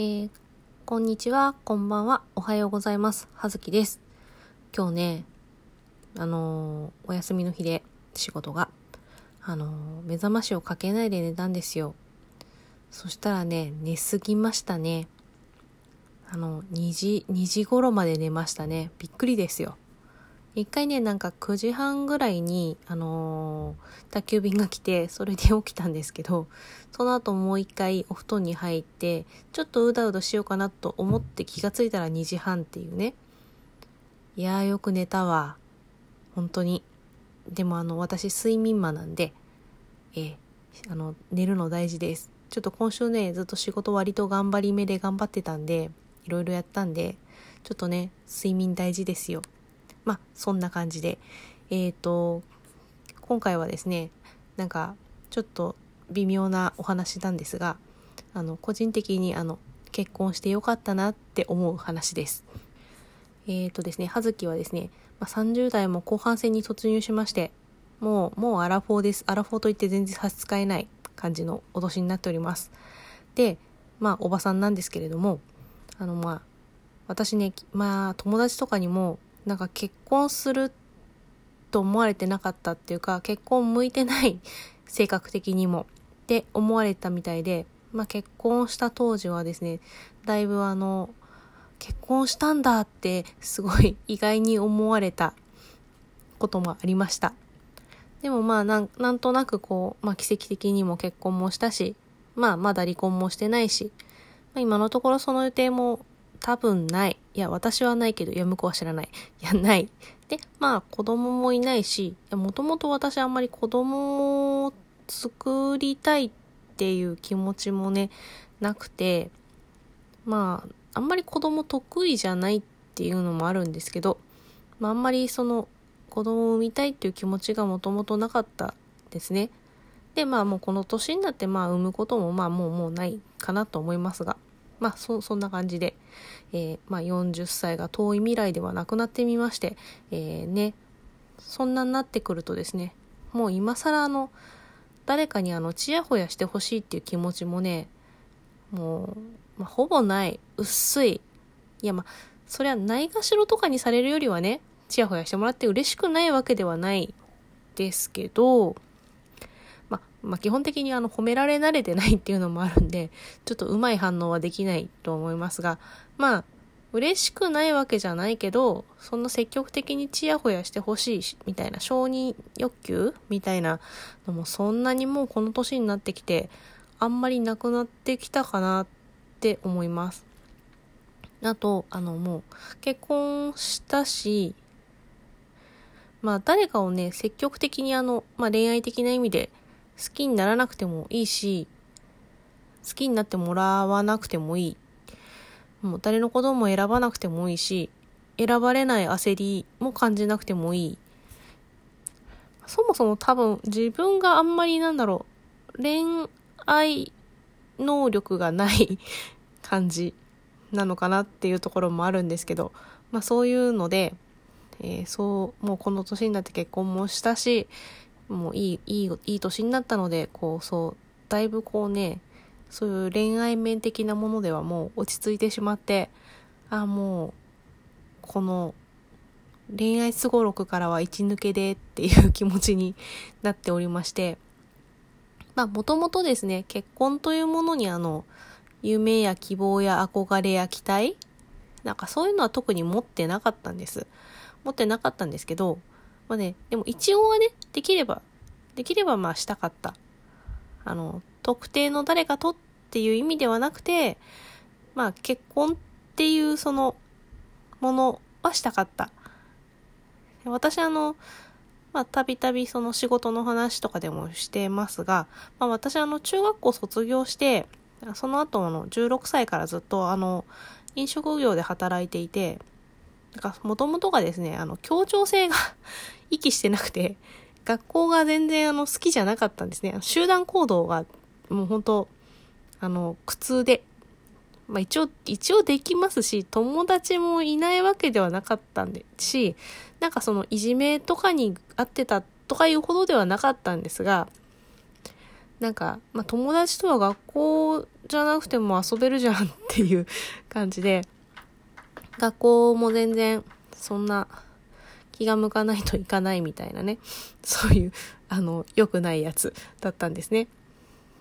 えー、こんにちは、こんばんは、おはようございます。はずきです。今日ね、あのー、お休みの日で仕事が、あのー、目覚ましをかけないで寝たんですよ。そしたらね、寝すぎましたね。あの、2時、2時頃まで寝ましたね。びっくりですよ。一回ね、なんか9時半ぐらいに、あのー、宅急便が来て、それで起きたんですけど、その後もう一回お布団に入って、ちょっとうだうだしようかなと思って気がついたら2時半っていうね。いやーよく寝たわ。本当に。でもあの、私睡眠魔なんで、えー、あの、寝るの大事です。ちょっと今週ね、ずっと仕事割と頑張り目で頑張ってたんで、いろいろやったんで、ちょっとね、睡眠大事ですよ。まあ、そんな感じで。えっ、ー、と、今回はですね、なんか、ちょっと微妙なお話なんですが、あの、個人的にあの、結婚してよかったなって思う話です。えっ、ー、とですね、葉月はですね、まあ、30代も後半戦に突入しまして、もう、もうアラフォーです。アラフォーといって全然差し支えない感じのお年になっております。で、まあ、おばさんなんですけれども、あの、まあ、私ね、まあ、友達とかにも、なんか結婚すると思われてなかったっていうか、結婚向いてない性格的にもって思われたみたいで、まあ結婚した当時はですね、だいぶあの、結婚したんだってすごい意外に思われたこともありました。でもまあなんなんとなくこう、まあ奇跡的にも結婚もしたし、まあまだ離婚もしてないし、ま、今のところその予定も多分ない。いや、私はないけど、いや、向こうは知らない。いや、ない。で、まあ、子供もいないし、もともと私あんまり子供を作りたいっていう気持ちもね、なくて、まあ、あんまり子供得意じゃないっていうのもあるんですけど、まあ、あんまりその、子供を産みたいっていう気持ちがもともとなかったですね。で、まあもうこの年になってまあ産むこともまあもうもうないかなと思いますが。まあ、そ、そんな感じで、えー、まあ、40歳が遠い未来ではなくなってみまして、えー、ね、そんなになってくるとですね、もう今更あの、誰かにあの、ちやほやしてほしいっていう気持ちもね、もう、まあ、ほぼない、薄い。いや、まあ、そりゃないがしろとかにされるよりはね、ちやほやしてもらって嬉しくないわけではないですけど、まあ、基本的にあの褒められ慣れてないっていうのもあるんで、ちょっとうまい反応はできないと思いますが、まあ、嬉しくないわけじゃないけど、そんな積極的にチヤホヤしてほしいしみたいな承認欲求みたいなのもそんなにもうこの年になってきて、あんまりなくなってきたかなって思います。あと、あのもう結婚したし、まあ誰かをね、積極的にあの、まあ恋愛的な意味で好きにならなくてもいいし、好きになってもらわなくてもいい。もう誰の子供も選ばなくてもいいし、選ばれない焦りも感じなくてもいい。そもそも多分自分があんまりなんだろう、恋愛能力がない 感じなのかなっていうところもあるんですけど、まあそういうので、えー、そう、もうこの年になって結婚もしたし、もういい、いい、いい年になったので、こう、そう、だいぶこうね、そういう恋愛面的なものではもう落ち着いてしまって、あ、もう、この、恋愛すごろくからは一抜けでっていう気持ちになっておりまして、まあ、もともとですね、結婚というものにあの、夢や希望や憧れや期待なんかそういうのは特に持ってなかったんです。持ってなかったんですけど、まあね、でも一応はね、できれば、できればまあしたかった。あの、特定の誰かとっていう意味ではなくて、まあ結婚っていうそのものはしたかった。私あの、まあたびたびその仕事の話とかでもしてますが、まあ私あの中学校卒業して、その後の16歳からずっとあの飲食業で働いていて、なんか、もともとがですね、あの、協調性が 息してなくて、学校が全然あの、好きじゃなかったんですね。集団行動が、もう本当あの、苦痛で。まあ一応、一応できますし、友達もいないわけではなかったんで、し、なんかその、いじめとかにあってたとかいうほどではなかったんですが、なんか、まあ、友達とは学校じゃなくても遊べるじゃんっていう感じで、学校も全然そんな気が向かないといかないみたいなね、そういう、あの、良くないやつだったんですね。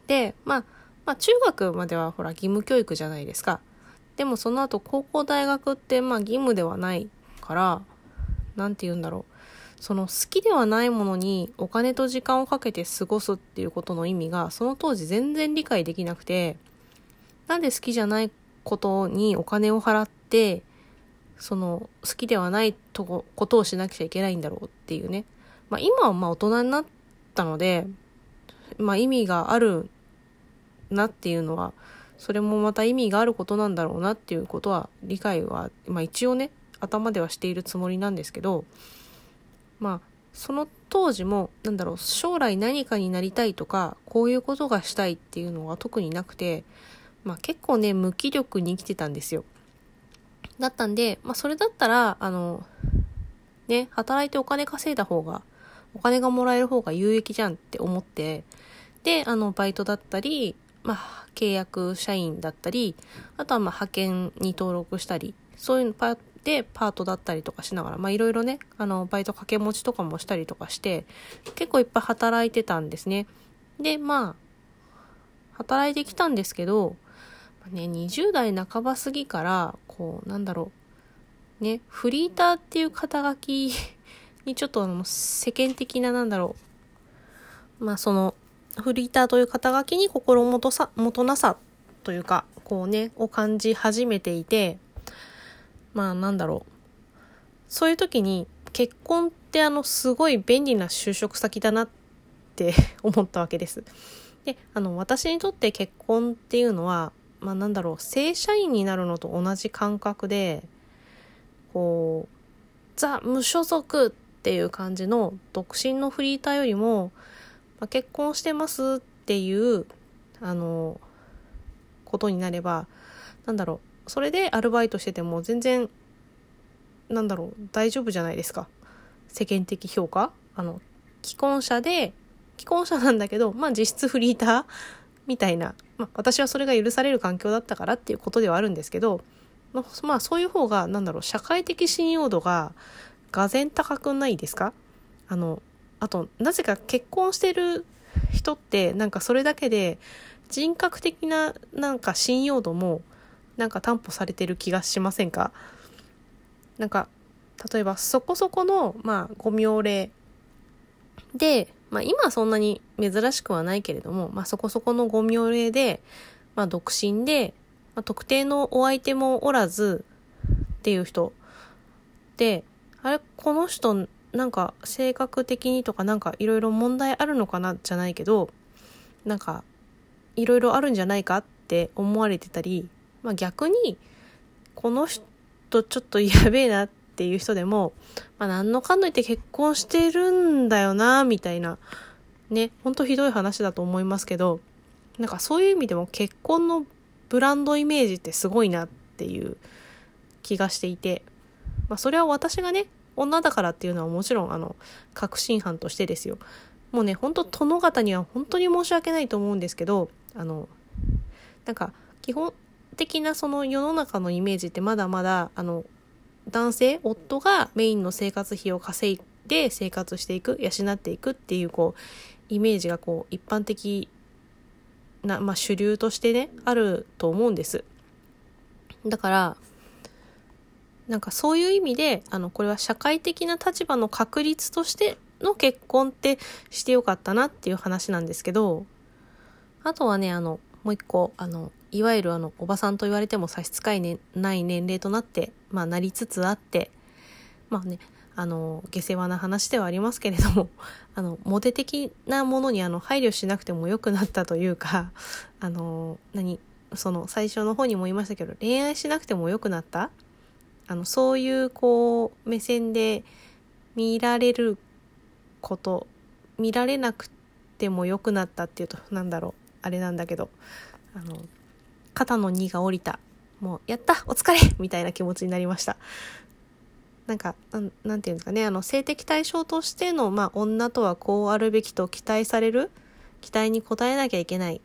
で、まあ、まあ中学まではほら義務教育じゃないですか。でもその後高校大学ってまあ義務ではないから、なんて言うんだろう。その好きではないものにお金と時間をかけて過ごすっていうことの意味がその当時全然理解できなくて、なんで好きじゃないことにお金を払って、その好きではないとこことをしなくちゃいけないんだろうっていうね。まあ今はまあ大人になったので、まあ意味があるなっていうのは、それもまた意味があることなんだろうなっていうことは理解は、まあ一応ね、頭ではしているつもりなんですけど、まあ、その当時も、なんだろう、将来何かになりたいとか、こういうことがしたいっていうのは特になくて、まあ結構ね、無気力に生きてたんですよ。だったんで、まあそれだったら、あの、ね、働いてお金稼いだ方が、お金がもらえる方が有益じゃんって思って、で、あの、バイトだったり、まあ、契約社員だったり、あとはま派遣に登録したり、そういうパでパートだったりとかしながら、まあいろいろね、あの、バイト掛け持ちとかもしたりとかして、結構いっぱい働いてたんですね。で、まあ、働いてきたんですけど、ね、20代半ば過ぎから、こう、なんだろう、ね、フリーターっていう肩書き にちょっとあの、世間的な、なんだろう、まあその、フリーターという肩書きに心もとさ、もとなさというか、こうね、を感じ始めていて、まあなんだろう。そういう時に結婚ってあのすごい便利な就職先だなって 思ったわけです。で、あの私にとって結婚っていうのは、まあなんだろう、正社員になるのと同じ感覚で、こう、ザ・無所属っていう感じの独身のフリーターよりも、まあ、結婚してますっていう、あの、ことになれば、なんだろう、それでアルバイトしてても全然、なんだろう、大丈夫じゃないですか。世間的評価あの、既婚者で、既婚者なんだけど、まあ実質フリーターみたいな、まあ私はそれが許される環境だったからっていうことではあるんですけど、まあ、まあそういう方が、なんだろう、社会的信用度が、がぜ高くないですか？あの、あと、なぜか結婚してる人って、なんかそれだけで、人格的な、なんか信用度も、なんか担保されてる気がしませんか？なんか、例えばそこそこの、まあ、ご妙齢で、まあ今はそんなに珍しくはないけれども、まあそこそこのご妙齢で、まあ独身で、まあ、特定のお相手もおらずっていう人で、あれ、この人なんか性格的にとかなんかいろいろ問題あるのかなじゃないけど、なんかいろいろあるんじゃないかって思われてたり、まあ逆にこの人ちょっとやべえなってていう人でも、まあ何のかんの言って結婚してるんだよな、みたいな、ね、ほんとひどい話だと思いますけど、なんかそういう意味でも結婚のブランドイメージってすごいなっていう気がしていて、まあそれは私がね、女だからっていうのはもちろんあの、確信犯としてですよ。もうね、ほんと殿方には本当に申し訳ないと思うんですけど、あの、なんか、基本的なその世の中のイメージってまだまだ、あの、男性、夫がメインの生活費を稼いで生活していく、養っていくっていう、こう、イメージがこう、一般的な、まあ、主流としてね、あると思うんです。だから、なんかそういう意味で、あの、これは社会的な立場の確立としての結婚ってしてよかったなっていう話なんですけど、あとはね、あの、もう一個、あの、いわゆるあの、おばさんと言われても差し支え、ね、ない年齢となって、まあ、なりつつあって、まあね、あの、下世話な話ではありますけれども、あの、モテ的なものにあの、配慮しなくても良くなったというか、あの、何、その、最初の方にも言いましたけど、恋愛しなくても良くなった？あの、そういうこう、目線で見られること、見られなくても良くなったっていうと、なんだろう、あれなんだけど、あの、肩の荷が下りた。もう、やったお疲れみたいな気持ちになりました。なんか、なん、ていうんですかね、あの、性的対象としての、まあ、女とはこうあるべきと期待される期待に応えなきゃいけない。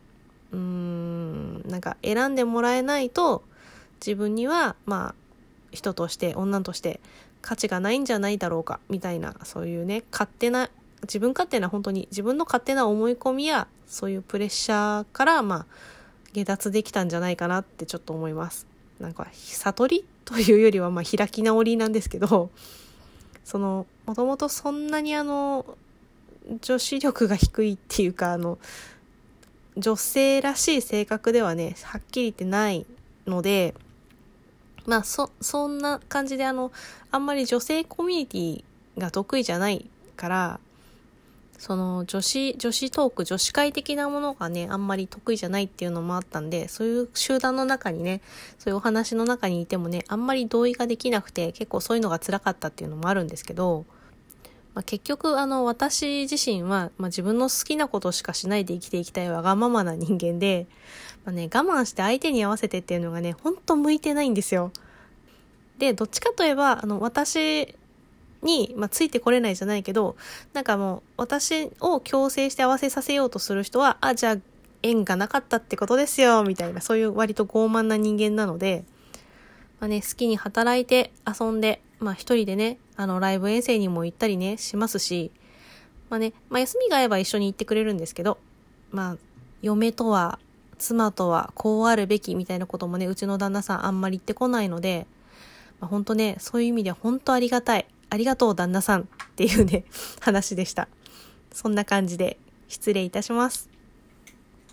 うーん、なんか選んでもらえないと、自分には、まあ、人として、女として価値がないんじゃないだろうか、みたいな、そういうね、勝手な、自分勝手な本当に自分の勝手な思い込みや、そういうプレッシャーから、まあ、下脱できたんじゃないかなってちょっと思います。なんか、悟りというよりは、まあ、開き直りなんですけど、その、もともとそんなにあの、女子力が低いっていうか、あの、女性らしい性格ではね、はっきり言ってないので、まあ、そ、そんな感じであの、あんまり女性コミュニティが得意じゃないから、その女子、女子トーク、女子会的なものがね、あんまり得意じゃないっていうのもあったんで、そういう集団の中にね、そういうお話の中にいてもね、あんまり同意ができなくて、結構そういうのが辛かったっていうのもあるんですけど、まあ、結局、あの、私自身は、まあ、自分の好きなことしかしないで生きていきたいわがままな人間で、まあね、我慢して相手に合わせてっていうのがね、ほんと向いてないんですよ。で、どっちかといえば、あの、私に、まあ、ついてこれないじゃないけど、なんかもう、私を強制して合わせさせようとする人は、あ、じゃあ、縁がなかったってことですよ、みたいな、そういう割と傲慢な人間なので、まあね、好きに働いて、遊んで、まあ一人でね、あの、ライブ遠征にも行ったりね、しますし、まあね、まあ休みが合えば一緒に行ってくれるんですけど、まあ、嫁とは、妻とはこうあるべきみたいなこともね、うちの旦那さんあんまり言ってこないので、まあ、本当ね、そういう意味では本当ありがたい。ありがとう旦那さんっていうね、話でした。そんな感じで失礼いたします。